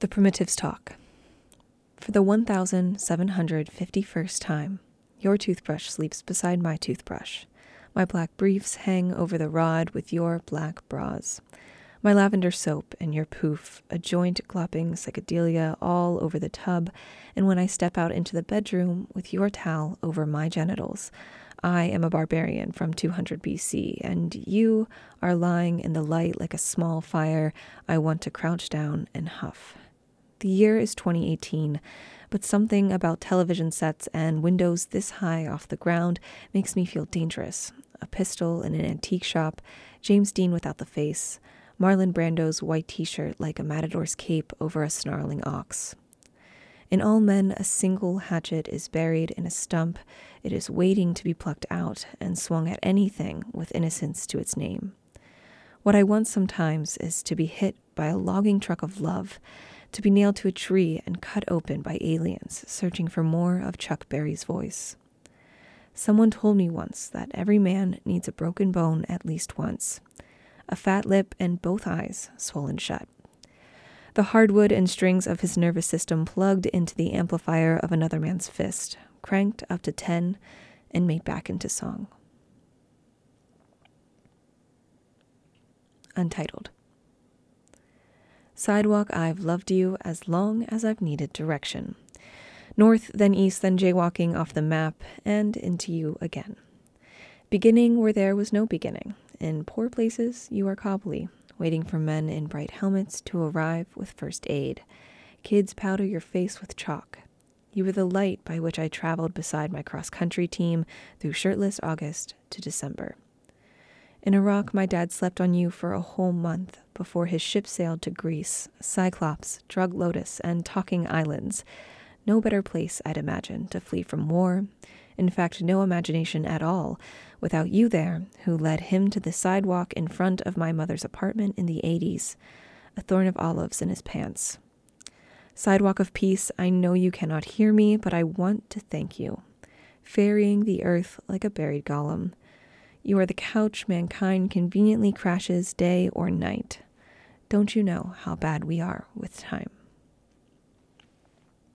The Primitives Talk. For the 1751st time, your toothbrush sleeps beside my toothbrush. My black briefs hang over the rod with your black bras. My lavender soap and your poof, a joint glopping psychedelia all over the tub, and when I step out into the bedroom with your towel over my genitals, I am a barbarian from 200 BC, and you are lying in the light like a small fire I want to crouch down and huff. The year is 2018, but something about television sets and windows this high off the ground makes me feel dangerous. A pistol in an antique shop, James Dean without the face, Marlon Brando's white t shirt like a matador's cape over a snarling ox. In all men, a single hatchet is buried in a stump. It is waiting to be plucked out and swung at anything with innocence to its name. What I want sometimes is to be hit by a logging truck of love, to be nailed to a tree and cut open by aliens searching for more of Chuck Berry's voice. Someone told me once that every man needs a broken bone at least once, a fat lip and both eyes swollen shut the hardwood and strings of his nervous system plugged into the amplifier of another man's fist, cranked up to 10, and made back into song. Untitled. Sidewalk, I've loved you as long as I've needed direction. North, then east, then jaywalking off the map, and into you again. Beginning where there was no beginning. In poor places, you are cobbly, waiting for men in bright helmets to arrive with first aid. Kids powder your face with chalk. You were the light by which I traveled beside my cross country team through shirtless August to December. In Iraq, my dad slept on you for a whole month before his ship sailed to Greece, Cyclops, Drug Lotus, and Talking Islands. No better place, I'd imagine, to flee from war. In fact, no imagination at all, without you there, who led him to the sidewalk in front of my mother's apartment in the 80s, a thorn of olives in his pants. Sidewalk of peace, I know you cannot hear me, but I want to thank you. Ferrying the earth like a buried golem. You are the couch mankind conveniently crashes day or night. Don't you know how bad we are with time?